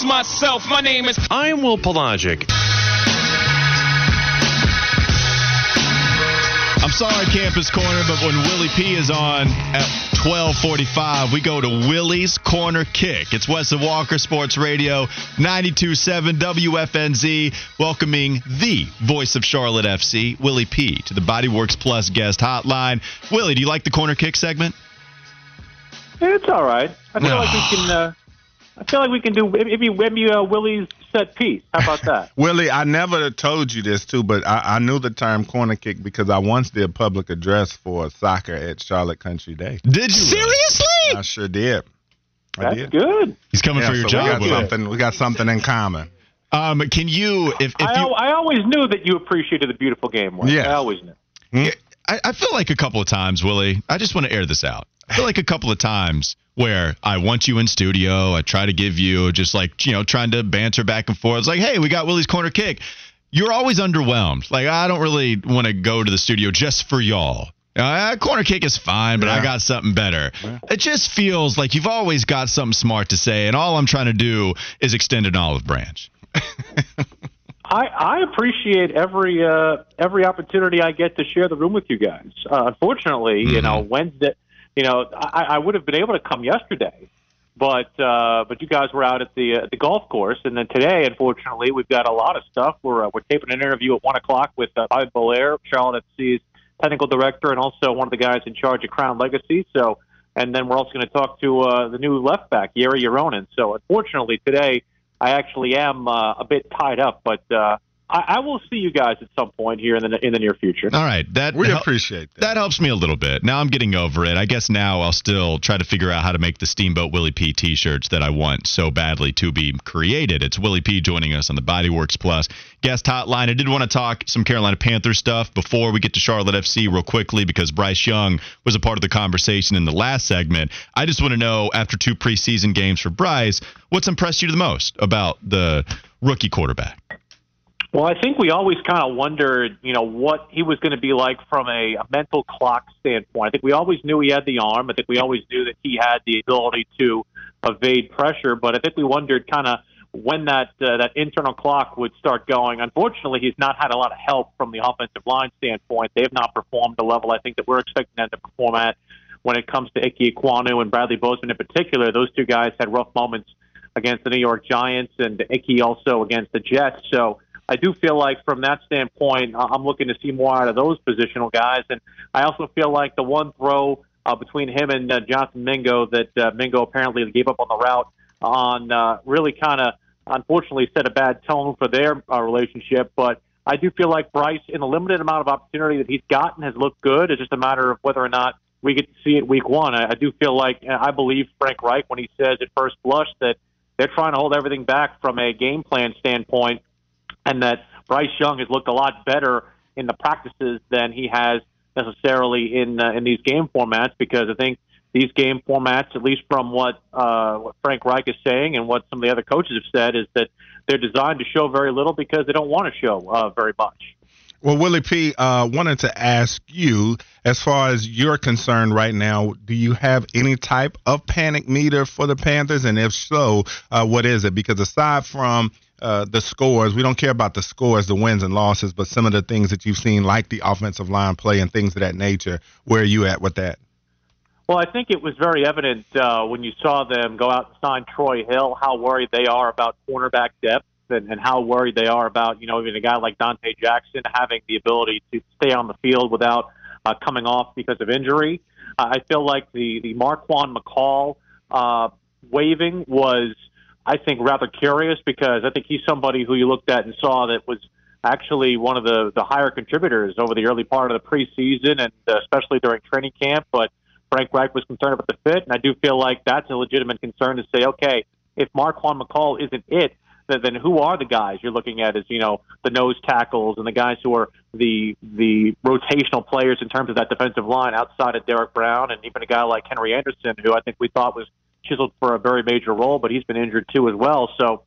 Reintroduce myself. My name is. I'm Will Palaszczuk. I'm sorry, Campus Corner, but when Willie P is on at 12:45, we go to Willie's Corner Kick. It's Wes Walker Sports Radio 92.7 WFNZ, welcoming the voice of Charlotte FC, Willie P, to the Bodyworks Plus guest hotline. Willie, do you like the Corner Kick segment? It's all right. I feel like we can. Uh, I feel like we can do maybe maybe uh, Willie's set piece. How about that? Willie, I never told you this too, but I, I knew the term corner kick because I once did public address for soccer at Charlotte Country Day. Did you Seriously? I sure did. I That's did. good. He's coming Yeah, for your so we job. got something. We got something in common. Um, can you, if, if I, you, I always knew that you appreciated the beautiful game. Wes. Yes. I always knew. I, I feel like a couple of times, Willie. I just want to air this out. I feel like a couple of times where I want you in studio. I try to give you just like you know trying to banter back and forth. It's like, hey, we got Willie's corner kick. You're always underwhelmed. Like I don't really want to go to the studio just for y'all. Uh, corner kick is fine, but I got something better. It just feels like you've always got something smart to say, and all I'm trying to do is extend an olive branch. I, I appreciate every uh, every opportunity I get to share the room with you guys. Uh, unfortunately, you know Wednesday, you know I, I would have been able to come yesterday, but uh, but you guys were out at the uh, the golf course, and then today, unfortunately, we've got a lot of stuff. We're uh, we're taping an interview at one o'clock with uh, Bobby Belair, Charlotte FC's technical director, and also one of the guys in charge of Crown Legacy. So, and then we're also going to talk to uh, the new left back, Jere Uronen. So, unfortunately, today. I actually am uh, a bit tied up, but uh, I, I will see you guys at some point here in the in the near future. All right, that We hel- appreciate that. That helps me a little bit. Now I'm getting over it. I guess now I'll still try to figure out how to make the Steamboat Willie P t-shirts that I want so badly to be created. It's Willie P joining us on the Bodyworks Plus guest hotline. I did want to talk some Carolina Panthers stuff before we get to Charlotte FC real quickly because Bryce Young was a part of the conversation in the last segment. I just want to know after two preseason games for Bryce, what's impressed you the most about the rookie quarterback? Well, I think we always kind of wondered, you know, what he was going to be like from a, a mental clock standpoint. I think we always knew he had the arm. I think we always knew that he had the ability to evade pressure. But I think we wondered kind of when that uh, that internal clock would start going. Unfortunately, he's not had a lot of help from the offensive line standpoint. They have not performed the level I think that we're expecting them to perform at when it comes to Ike Ekwonu and Bradley Bozeman in particular. Those two guys had rough moments against the New York Giants and Ike also against the Jets. So I do feel like from that standpoint, I'm looking to see more out of those positional guys. And I also feel like the one throw uh, between him and uh, Jonathan Mingo that uh, Mingo apparently gave up on the route on uh, really kind of unfortunately set a bad tone for their uh, relationship. But I do feel like Bryce, in the limited amount of opportunity that he's gotten, has looked good. It's just a matter of whether or not we get to see it week one. I, I do feel like I believe Frank Reich when he says at first blush that they're trying to hold everything back from a game plan standpoint and that Bryce Young has looked a lot better in the practices than he has necessarily in uh, in these game formats because I think these game formats, at least from what uh, what Frank Reich is saying and what some of the other coaches have said, is that they're designed to show very little because they don't want to show uh, very much. Well, Willie P, uh, wanted to ask you, as far as you're concerned right now, do you have any type of panic meter for the Panthers? And if so, uh, what is it? Because aside from uh, the scores, we don't care about the scores, the wins and losses, but some of the things that you've seen, like the offensive line play and things of that nature, where are you at with that? Well, I think it was very evident uh, when you saw them go out and sign Troy Hill how worried they are about cornerback depth and, and how worried they are about, you know, even a guy like Donte Jackson having the ability to stay on the field without uh, coming off because of injury. Uh, I feel like the, the Marquan McCall uh, waving was, I think, rather curious because I think he's somebody who you looked at and saw that was actually one of the the higher contributors over the early part of the preseason and uh, especially during training camp. But Frank Reich was concerned about the fit, and I do feel like that's a legitimate concern to say, okay, if Marquan McCall isn't it, then, who are the guys you're looking at as you know the nose tackles and the guys who are the the rotational players in terms of that defensive line outside of Derrick Brown and even a guy like Henry Anderson, who I think we thought was chiseled for a very major role, but he's been injured too as well. So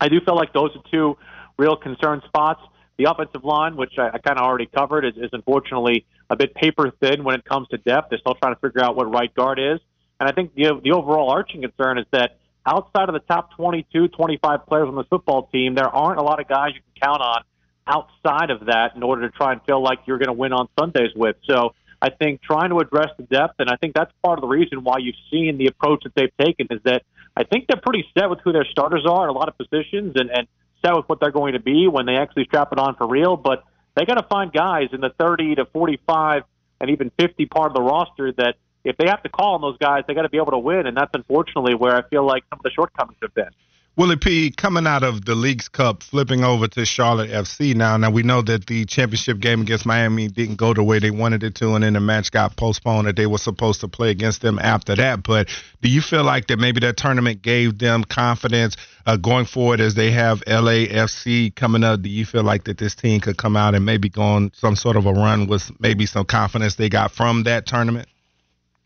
I do feel like those are two real concern spots. The offensive line, which I, I kind of already covered, is, is unfortunately a bit paper thin when it comes to depth. They're still trying to figure out what right guard is. And I think the, the overall arching concern is that outside of the top 22, 25 players on the football team, there aren't a lot of guys you can count on outside of that in order to try and feel like you're going to win on Sundays with. So I think trying to address the depth, and I think that's part of the reason why you've seen the approach that they've taken is that I think they're pretty set with who their starters are at a lot of positions and, and set with what they're going to be when they actually strap it on for real. But they got to find guys in the 30 to 45 and even 50 part of the roster that if they have to call on those guys, they got to be able to win, and that's unfortunately where I feel like some of the shortcomings have been. Willie P, coming out of the Leagues Cup, flipping over to Charlotte FC now. Now we know that the championship game against Miami didn't go the way they wanted it to, and then the match got postponed. That they were supposed to play against them after that. But do you feel like that maybe that tournament gave them confidence uh, going forward as they have LAFC coming up? Do you feel like that this team could come out and maybe go on some sort of a run with maybe some confidence they got from that tournament?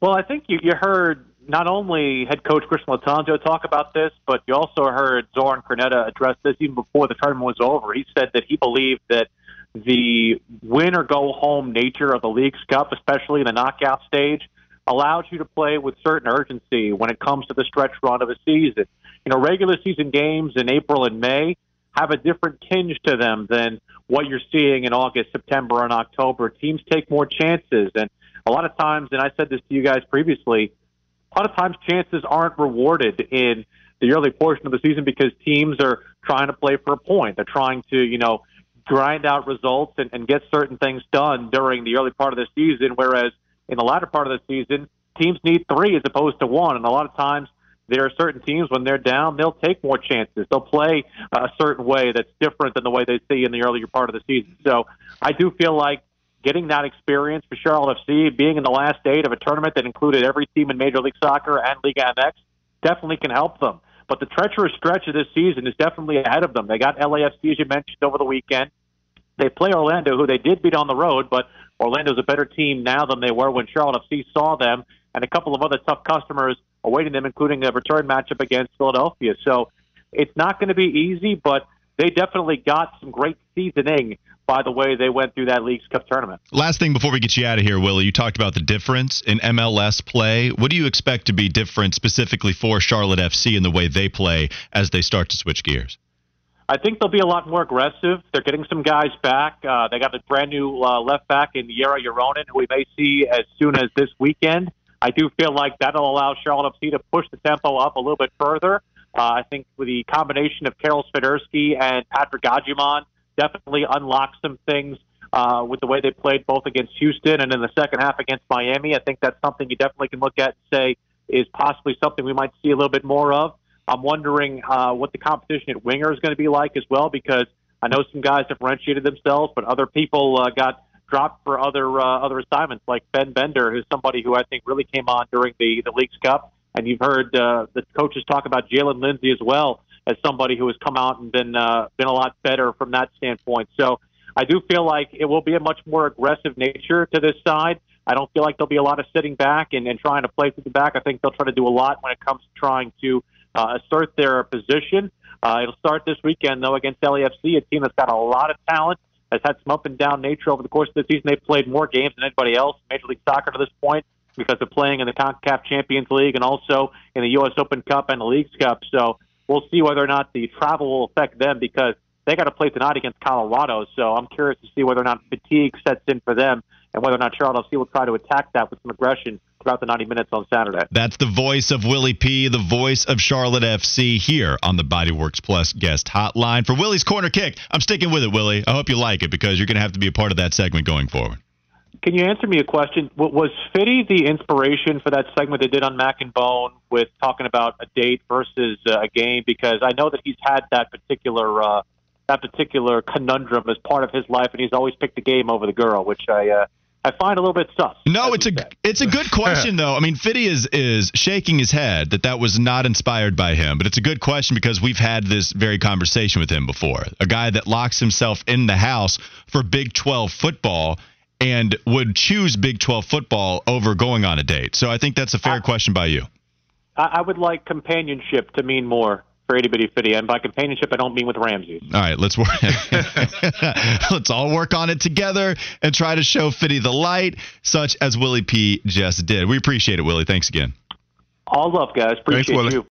Well, I think you, you heard not only head coach Christian Lattanzio talk about this, but you also heard Zoran Krneta address this even before the tournament was over. He said that he believed that the win or go home nature of the League's Cup, especially in the knockout stage, allows you to play with certain urgency when it comes to the stretch run of a season. You know, regular season games in April and May have a different tinge to them than what you're seeing in August, September, and October. Teams take more chances. And a lot of times, and I said this to you guys previously, a lot of times chances aren't rewarded in the early portion of the season because teams are trying to play for a point. They're trying to, you know, grind out results and, and get certain things done during the early part of the season, whereas in the latter part of the season, teams need three as opposed to one. And a lot of times, there are certain teams when they're down, they'll take more chances. They'll play a certain way that's different than the way they see in the earlier part of the season. So I do feel like getting that experience for Charlotte FC, being in the last eight of a tournament that included every team in Major League Soccer and Liga MX, definitely can help them. But the treacherous stretch of this season is definitely ahead of them. They got LAFC, as you mentioned, over the weekend. They play Orlando, who they did beat on the road, but Orlando's a better team now than they were when Charlotte FC saw them, and a couple of other tough customers awaiting them, including a return matchup against Philadelphia. So it's not going to be easy, but they definitely got some great seasoning by the way they went through that Leagues Cup tournament. Last thing before we get you out of here, Willie, you talked about the difference in MLS play. What do you expect to be different specifically for Charlotte FC in the way they play as they start to switch gears? I think they'll be a lot more aggressive. They're getting some guys back. Uh, they got a brand new uh, left back in Jere Uronen, who we may see as soon as this weekend. I do feel like that'll allow Charlotte FC to push the tempo up a little bit further. Uh, I think with the combination of Karol Swiderski and Patrick Agyemang, definitely unlocked some things uh, with the way they played both against Houston and in the second half against Miami. I think that's something you definitely can look at and say is possibly something we might see a little bit more of. I'm wondering uh, what the competition at winger is going to be like as well, because I know some guys differentiated themselves, but other people uh, got dropped for other uh, other assignments, like Ben Bender, who's somebody who I think really came on during the the Leagues Cup. And you've heard uh, the coaches talk about Jaylin Lindsey as well as somebody who has come out and been uh, been a lot better from that standpoint. So I do feel like it will be a much more aggressive nature to this side. I don't feel like there'll be a lot of sitting back and, and trying to play through the back. I think they'll try to do a lot when it comes to trying to uh, assert their position. Uh, it'll start this weekend though against LAFC, a team that's got a lot of talent, has had some up and down nature over the course of the season. They've played more games than anybody else in Major League Soccer to this point because they're playing in the CONCACAF Champions League and also in the U.S. Open Cup and the Leagues Cup. So we'll see whether or not the travel will affect them because they got to play tonight against Colorado. So I'm curious to see whether or not fatigue sets in for them and whether or not Charlotte FC will try to attack that with some aggression throughout the 90 minutes on Saturday. That's the voice of Willie P., the voice of Charlotte FC here on the Bodyworks Plus guest hotline. For Willie's Corner Kick, I'm sticking with it, Willie. I hope you like it because you're going to have to be a part of that segment going forward. Can you answer me a question? Was Fitty the inspiration for that segment they did on Mac and Bone with talking about a date versus uh, a game? Because I know that he's had that particular uh, that particular conundrum as part of his life, and he's always picked the game over the girl, which I uh, I find a little bit sus. No, it's a said. it's a good question though. I mean, Fitty is is shaking his head that that was not inspired by him, but it's a good question because we've had this very conversation with him before. A guy that locks himself in the house for Big 12 football and would choose Big 12 football over going on a date. So I think that's a fair I, question by you. I would like companionship to mean more for anybody fitty. And by companionship, I don't mean with Ramsey. All right, let's work. let's all work on it together and try to show Fitty the light, such as Willie P just did. We appreciate it, Willie. Thanks again. All love, guys. Appreciate Thanks, you.